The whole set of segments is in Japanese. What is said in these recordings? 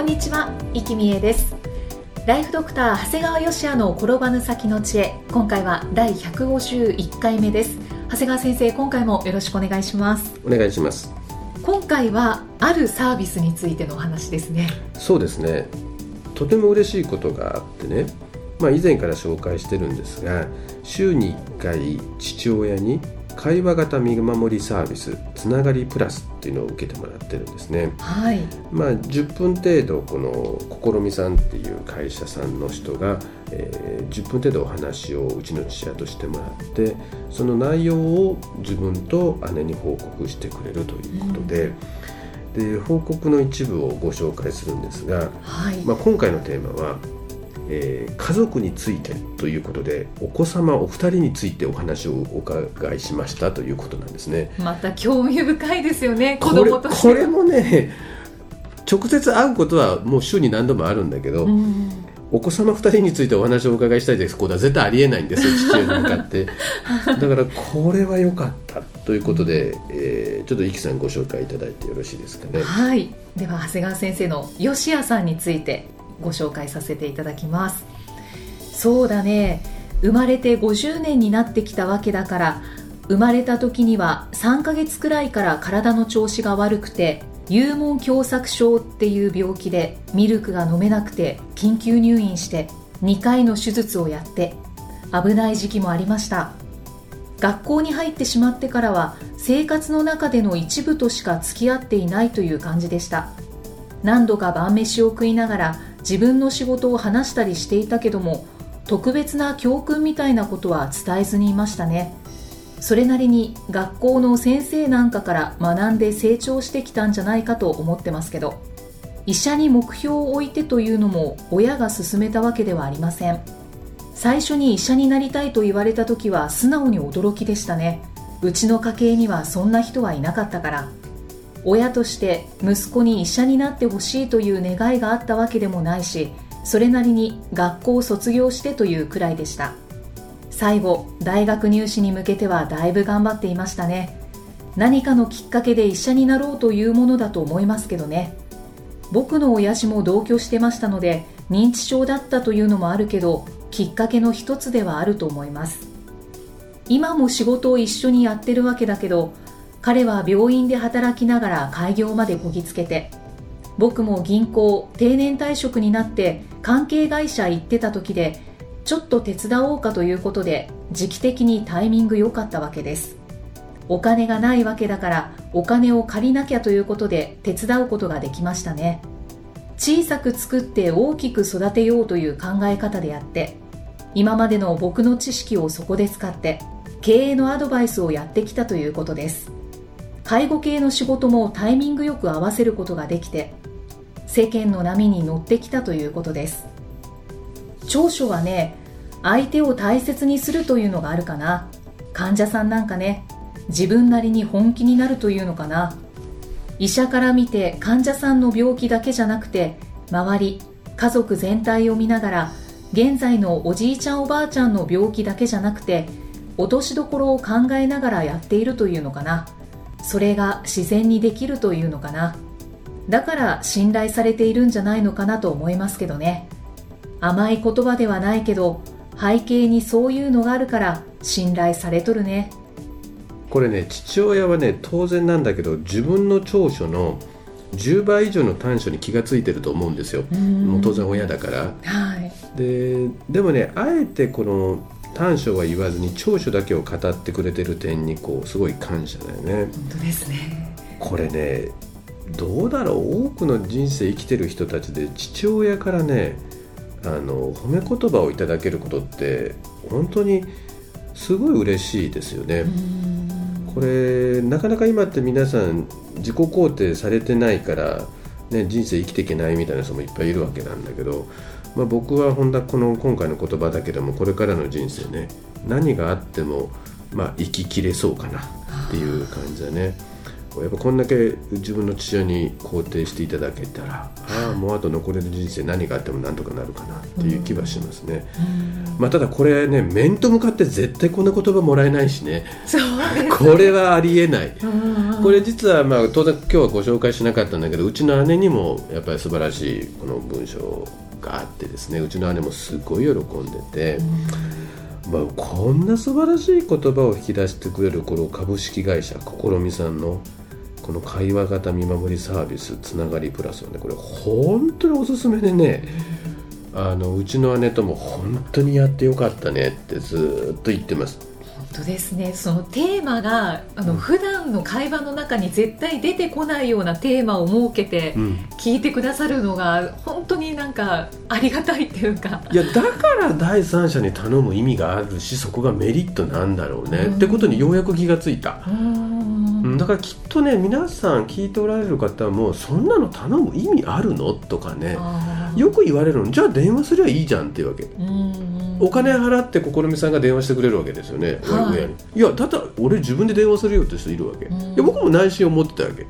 こんにちは、生きみえです。ライフドクター長谷川芳也の転ばぬ先の知恵。今回は第151回目です。長谷川先生今回もよろしくお願いします。お願いします。今回はあるサービスについてのお話ですね。そうですね。とても嬉しいことがあってね。まあ以前から紹介してるんですが週に1回父親に会話型見守りサービスつながりプラスっていうのを受けてもらってるんですね。はい。まあ10分程度このこころみさんっていう会社さんの人が、えー、10分程度お話をうちの父親としてもらってその内容を自分と姉に報告してくれるということで。うん、で報告の一部をご紹介するんですが、はい、まあ、今回のテーマはえー、家族についてということでお子様お二人についてお話をお伺いしましたということなんですね。また興味深いですよね子供として。これもね直接会うことはもう週に何度もあるんだけど、お子様2人についてお話をお伺いしたいです。ことは絶対ありえないんですよ 父親に向かって。だからこれは良かったということで、えー、ちょっとイキさんご紹介いただいてよろしいですかね。はい。では長谷川先生の吉谷さんについてご紹介させていただきます。そうだね。生まれて50年になってきたわけだから生まれた時には3ヶ月くらいから体の調子が悪くて幽門狭窄症っていう病気でミルクが飲めなくて緊急入院して2回の手術をやって危ない時期もありました。学校に入ってしまってからは生活の中での一部としか付き合っていないという感じでした。何度か晩飯を食いながら自分の仕事を話したりしていたけども特別な教訓みたいなことは伝えずにいましたね。それなりに学校の先生なんかから学んで成長してきたんじゃないかと思ってますけど医者に目標を置いてというのも親が勧めたわけではありません。最初に医者になりたいと言われた時は素直に驚きでしたね。うちの家系にはそんな人はいなかったから。親として息子に医者になってほしいという願いがあったわけでもないしそれなりに学校を卒業してというくらいでした。最後大学入試に向けてはだいぶ頑張っていましたね。何かのきっかけで医者になろうというものだと思いますけどね。僕の親父も同居してましたので認知症だったというのもあるけどきっかけの一つではあると思います。今も仕事を一緒にやってるわけだけど彼は病院で働きながら開業までこぎつけて僕も銀行定年退職になって関係会社行ってた時でちょっと手伝おうかということで時期的にタイミング良かったわけです。お金がないわけだからお金を借りなきゃということで手伝うことができましたね。小さく作って大きく育てようという考え方であって今までの僕の知識をそこで使って経営のアドバイスをやってきたということです。介護系の仕事もタイミングよく合わせることができて世間の波に乗ってきたということです。長所はね相手を大切にするというのがあるかな。患者さんなんかね自分なりに本気になるというのかな。医者から見て患者さんの病気だけじゃなくて周り家族全体を見ながら現在のおじいちゃんおばあちゃんの病気だけじゃなくて落としどころを考えながらやっているというのかな。それが自然にできるというのかな。だから信頼されているんじゃないのかなと思いますけどね。甘い言葉ではないけど背景にそういうのがあるから信頼されとるね。これね父親はね当然なんだけど自分の長所の10倍以上の短所に気が付いてると思うんですよ。もう当然親だから、はい、ででもねあえてこの短所は言わずに長所だけを語ってくれてる点にこうすごい感謝だよね。本当ですねこれねどうだろう？多くの人生生きてる人たちで父親からねあの褒め言葉をいただけることって本当にすごい嬉しいですよね。これなかなか今って皆さん自己肯定されてないから、ね、人生生きていけないみたいな人もいっぱいいるわけなんだけど、まあ、僕は本当はこの今回の言葉だけでもこれからの人生ね何があっても、まあ、生ききれそうかなっていう感じだね。やっぱこんだけ自分の父親に肯定していただけたらああもうあと残りの人生何があってもなんとかなるかなっていう気はしますね。まあ、ただこれね面と向かって絶対こんな言葉もらえないしね これはありえない。うんこれ実はまあ当然今日はご紹介しなかったんだけどうちの姉にもやっぱり素晴らしいこの文章があってですねうちの姉もすごい喜んでて、まあ、こんな素晴らしい言葉を引き出してくれるこの株式会社心美さんのこの会話型見守りサービスつながりプラスはねこれ本当におすすめでねあのうちの姉とも本当にやってよかったねってずーっと言ってます。本当ですね。そのテーマがあの普段の会話の中に絶対出てこないようなテーマを設けてうん。聞いてくださるのが本当になんかありがたいっていうか。いやだから第三者に頼む意味があるしそこがメリットなんだろうね、うん。ってことにようやく気がついた、ううんん、だからきっとね皆さん聞いておられる方もそんなの頼む意味あるの？とかね。よく言われるの。じゃあ電話すりゃいいじゃんっていうわけ。うんお金払って心美さんが電話してくれるわけですよね、はい。親にいやだったら俺自分で電話するよって人いるわけ、うん。いや僕も内心思ってたわけ。い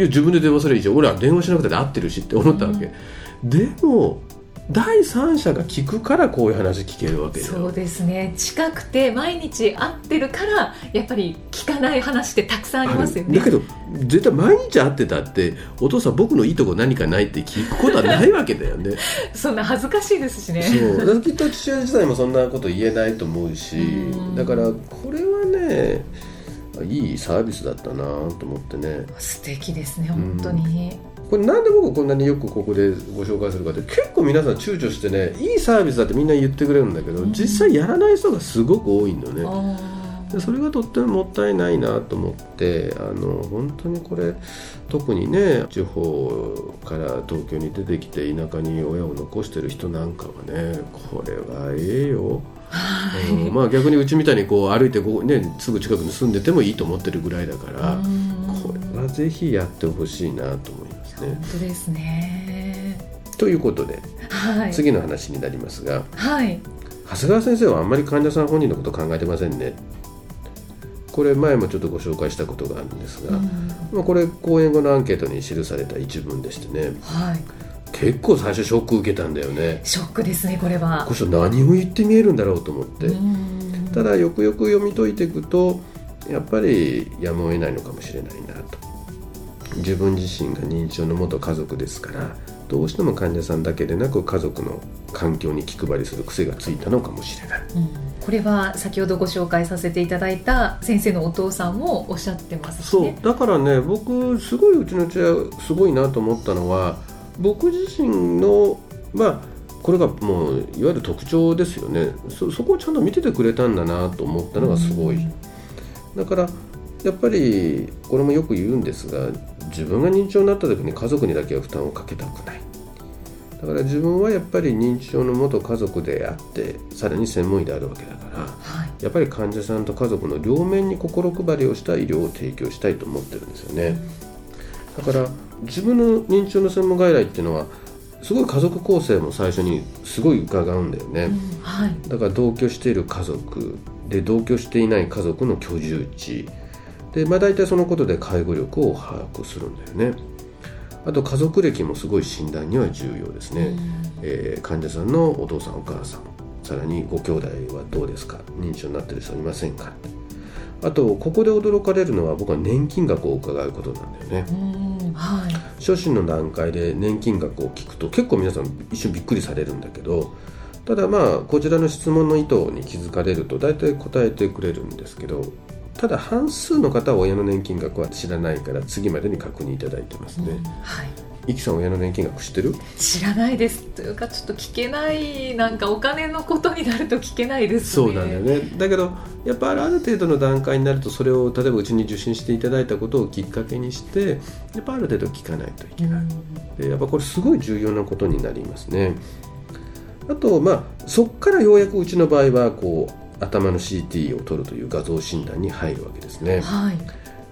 や自分で電話すればいいじゃん。俺は電話しなくて合ってるしって思ったわけ、でも第三者が聞くからこういう話聞けるわけよ。そうですね。近くて毎日会ってるからやっぱり聞かない話ってたくさんありますよね。だけど絶対毎日会ってたってお父さん僕のいいとこ何かないって聞くことはないわけだよね。そんな恥ずかしいですしね。そう。きっと父親自体もそんなこと言えないと思うしうん。だからこれはねいいサービスだったなと思ってね。素敵ですね本当にこれなんで僕こんなによくここでご紹介するかって結構皆さん躊躇してねいいサービスだってみんな言ってくれるんだけど、うん。実際やらない人がすごく多いんだよね。でそれがとってももったいないなと思ってあの本当にこれ特にね地方から東京に出てきて田舎に親を残してる人なんかはねこれはええよ、はい。うんまあ逆にうちみたいにこう歩いてこう、ね、すぐ近くに住んでてもいいと思ってるぐらいだからうん。これはぜひやってほしいなと思ね。本当ですね。ということではい。次の話になりますがはい。長谷川先生はあんまり患者さん本人のこと考えてませんね。これ前もちょっとご紹介したことがあるんですが、うん。まあ、これ講演後のアンケートに記された一文でしてね。はい。結構最初ショック受けたんだよね。ショックですねこれは。この人何を言って見えるんだろうと思って、うん。ただよくよく読み解いていくとやっぱりやむを得ないのかもしれないなと自分自身が認知症の元家族ですからどうしても患者さんだけでなく家族の環境に気配りする癖がついたのかもしれない。うん。これは先ほどご紹介させていただいた先生のお父さんもおっしゃってますしそう。ね。だからね僕すごいうちの父親すごいなと思ったのは僕自身のまあこれがもういわゆる特徴ですよね。そそこをちゃんと見ててくれたんだなと思ったのがすごい、だからやっぱりこれもよく言うんですが自分が認知症になった時に家族にだけは負担をかけたくない。だから自分はやっぱり認知症の元家族であってさらに専門医であるわけだからはい。やっぱり患者さんと家族の両面に心配りをした医療を提供したいと思ってるんですよね。だから自分の認知症の専門外来っていうのはすごい家族構成も最初にすごい伺うんだよね、うんはい。だから同居している家族で同居していない家族の居住地で、まあ、大体そのことで介護力を把握するんだよね。あと家族歴もすごい診断には重要ですね、えー患者さんのお父さんお母さんさらにご兄弟はどうですか？認知症になってる人いませんか？あとここで驚かれるのは僕は年金額を伺うことなんだよね。うんはい。初診の段階で年金額を聞くと結構皆さん一瞬びっくりされるんだけどただまあこちらの質問の意図に気づかれると大体答えてくれるんですけどただ半数の方は親の年金額は知らないから次までに確認いただいてますね。はい。いきさん親の年金額知ってる？知らないです。というかちょっと聞けないなんかお金のことになると聞けないですね。そうなんだよね。だけどやっぱある程度の段階になるとそれを例えばうちに受診していただいたことをきっかけにしてやっぱある程度聞かないといけない、でやっぱこれすごい重要なことになりますね。あとまあそっからようやくうちの場合はこう頭の CT を取るという画像診断に入るわけですね。はい。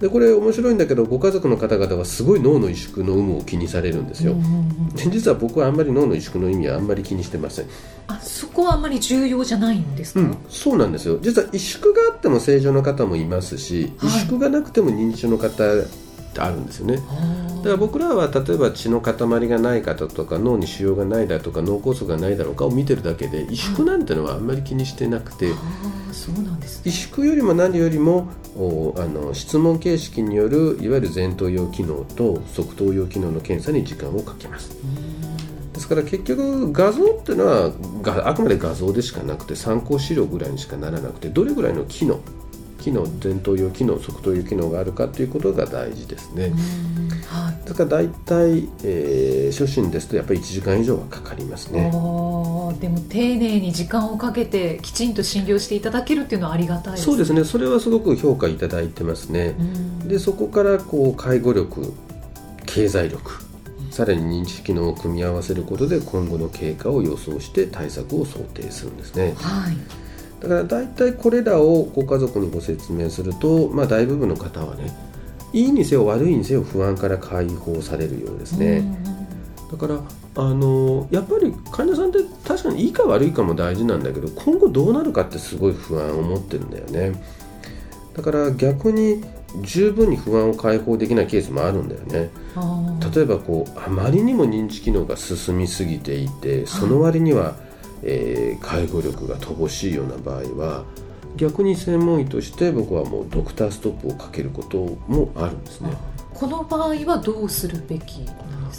でこれ面白いんだけどご家族の方々はすごい脳の萎縮の有無を気にされるんですよ、うん実は僕はあんまり脳の萎縮の意味はあんまり気にしてません、あそこはあんまり重要じゃないんですか、うん、そうなんですよ。実は萎縮があっても正常の方もいますし、はい。萎縮がなくても認知症の方ってあるんですよねだから僕らは例えば血の塊がない方とか脳に腫瘍がないだとか脳梗塞がないだろうかを見てるだけで萎縮なんてのはあんまり気にしてなくて、そうなんですね。萎縮よりも何よりもおあの質問形式によるいわゆる前頭葉機能と側頭葉機能の検査に時間をかけます。ですから結局画像っていうのはがあくまで画像でしかなくて参考資料ぐらいにしかならなくてどれぐらいの機能機能前頭葉機能側頭葉機能があるかということが大事ですね、うん。はいだから大体、えー初心ですとやっぱり1時間以上はかかりますね。でも丁寧に時間をかけてきちんと診療していただけるっていうのはありがたいですそうですね。それはすごく評価いただいてますね、うん。でそこからこう介護力経済力さらに認知機能を組み合わせることで今後の経過を予想して対策を想定するんですね。はい。だから大体これらをご家族にご説明すると、まあ、大部分の方はねいいにせよ悪いにせよ不安から解放されるようですね、うんだからあのやっぱり患者さんって確かにいいか悪いかも大事なんだけど今後どうなるかってすごい不安を持ってるんだよね。だから逆に十分に不安を解放できないケースもあるんだよね。例えばこうあまりにも認知機能が進みすぎていてその割には、えー介護力が乏しいような場合は逆に専門医として僕はもうドクターストップをかけることもあるんですね。この場合はどうするべき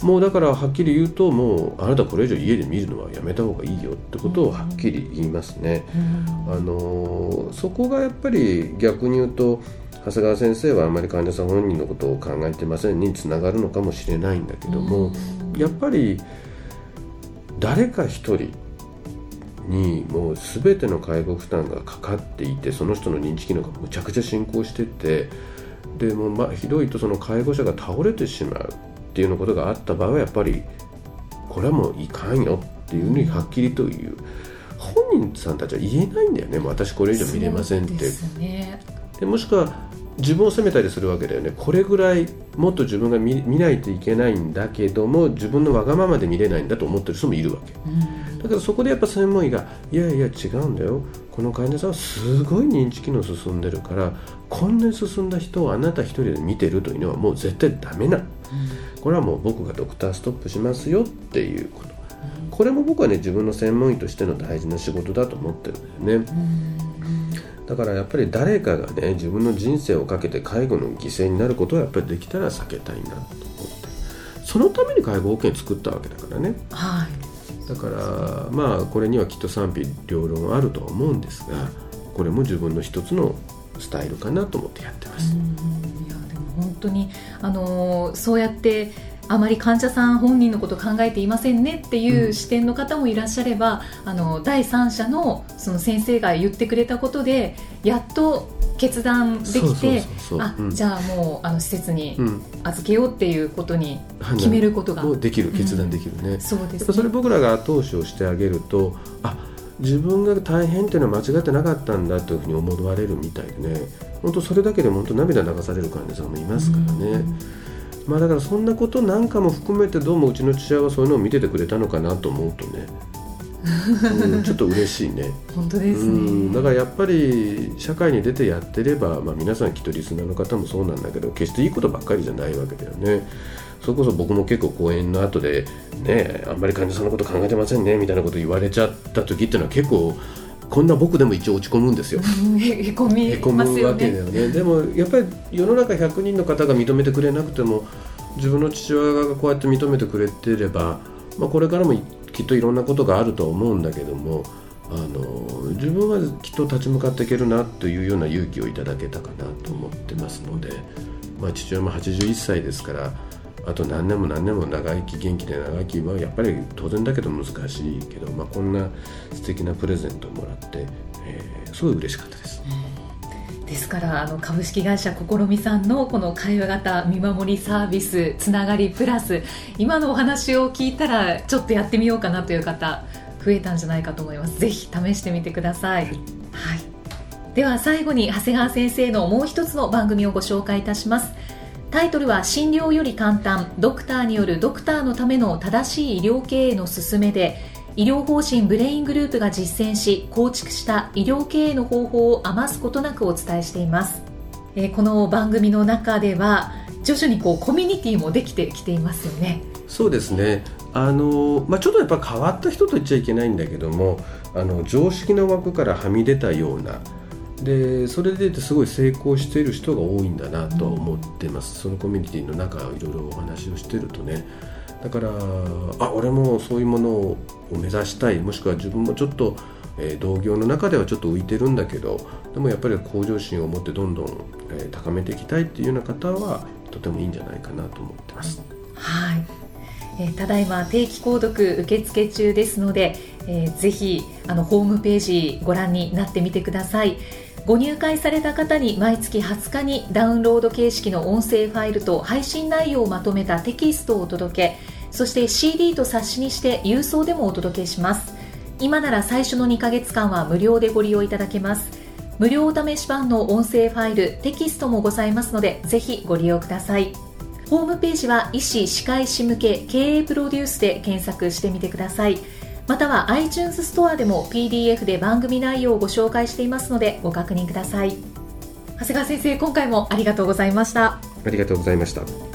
もうだからはっきり言うともうあなたこれ以上家で見るのはやめた方がいいよってことをはっきり言いますね。うん。あのーそこがやっぱり逆に言うと長谷川先生はあまり患者さん本人のことを考えてませんにつながるのかもしれないんだけども、やっぱり誰か一人にもう全ての介護負担がかかっていてその人の認知機能がむちゃくちゃ進行してってでもうまあひどいとその介護者が倒れてしまうっていうようなことがあった場合はやっぱりこれはもういかんよっていうふうにはっきりと言う本人さんたちは言えないんだよね。もう私これ以上見れませんって。ですね。でもしくは自分を責めたりするわけだよね。これぐらいもっと自分が見見ないといけないんだけども自分のわがままで見れないんだと思ってる人もいるわけ。うんだからそこでやっぱ専門医がいやいや違うんだよ。この患者さんはすごい認知機能進んでるからこんなに進んだ人をあなた一人で見てるというのはもう絶対ダメな。これはもう僕がドクターストップしますよっていうこと。これも僕はね自分の専門医としての大事な仕事だと思ってるんだよね。うん。だからやっぱり誰かがね自分の人生をかけて介護の犠牲になることはやっぱりできたら避けたいなと思ってそのために介護保険作ったわけだからね。はいだからまあこれにはきっと賛否両論あるとは思うんですがこれも自分の一つのスタイルかなと思ってやってます。うんいやでも本当にあのーそうやってあまり患者さん本人のこと考えていませんねっていううん視点の方もいらっしゃれば、あの第三者のその先生が言ってくれたことでやっと決断できてあ、うん。じゃあもうあの施設にうん。預けようっていうことに決めることが、もうできる決断できるね。そうですそれ僕らが後押しをしてあげるとあ自分が大変っていうのは間違ってなかったんだというふうに思われるみたいでね。本当それだけで本当涙流される患者さんもいますからね、まあだからそんなことなんかも含めてどうもうちの父親はそういうのを見ててくれたのかなと思うとね、うん、ちょっと嬉しいね本当ですね、うんだからやっぱり社会に出てやってれば、まあ、皆さんきっとリスナーの方もそうなんだけど決していいことばっかりじゃないわけだよね。それこそ僕も結構講演の後でねあんまり患者さんのこと考えてませんねみたいなこと言われちゃった時っていうのは結構こんな僕でも一応落ち込むんですよ。うんへへこみへこむわけだねよねでもやっぱり世の中100人の方が認めてくれなくても自分の父親がこうやって認めてくれてれば、まあ、これからもきっといろんなことがあると思うんだけどもあの自分はきっと立ち向かっていけるなというような勇気をいただけたかなと思ってますので、まあ、父親も81歳ですからあと何年も何年も長生き元気で長生きはやっぱり当然だけど難しいけど、まあ、こんな素敵なプレゼントをもらって、えーすごい嬉しかったです。ですからあの株式会社こころみさんのこの会話型見守りサービスつながりプラス今のお話を聞いたらちょっとやってみようかなという方増えたんじゃないかと思います。ぜひ試してみてください、はい。では最後に長谷川先生のもう一つの番組をご紹介いたします。タイトルは診療より簡単。ドクターによるドクターのための正しい医療経営の勧めで医療法人ブレイングループが実践し構築した医療経営の方法を余すことなくお伝えしています、えー、この番組の中では徐々にこうコミュニティもできてきていますよね。そうですね。あのまあ、ちょっとやっぱ変わった人と言っちゃいけないんだけどもあの常識の枠からはみ出たような。でそれですごい成功している人が多いんだなと思ってます、そのコミュニティの中いろいろお話をしてるとねだからあ俺もそういうものを目指したい。もしくは自分もちょっと、えー、同業の中ではちょっと浮いてるんだけどでもやっぱり向上心を持ってどんどん、えー、高めていきたいっていうような方はとてもいいんじゃないかなと思ってます。はい。えー、ただいま定期購読受付中ですので、えー、ぜひあのホームページご覧になってみてください。ご入会された方に毎月20日にダウンロード形式の音声ファイルと配信内容をまとめたテキストをお届け。そして CD と冊子にして郵送でもお届けします。今なら最初の2ヶ月間は無料でご利用いただけます。無料お試し版の音声ファイルテキストもございますのでぜひご利用ください。ホームページは医師・歯科医師向け経営プロデュースで検索してみてください。または iTunes ストアでも PDF で番組内容をご紹介していますのでご確認ください。長谷川先生今回もありがとうございました。ありがとうございました。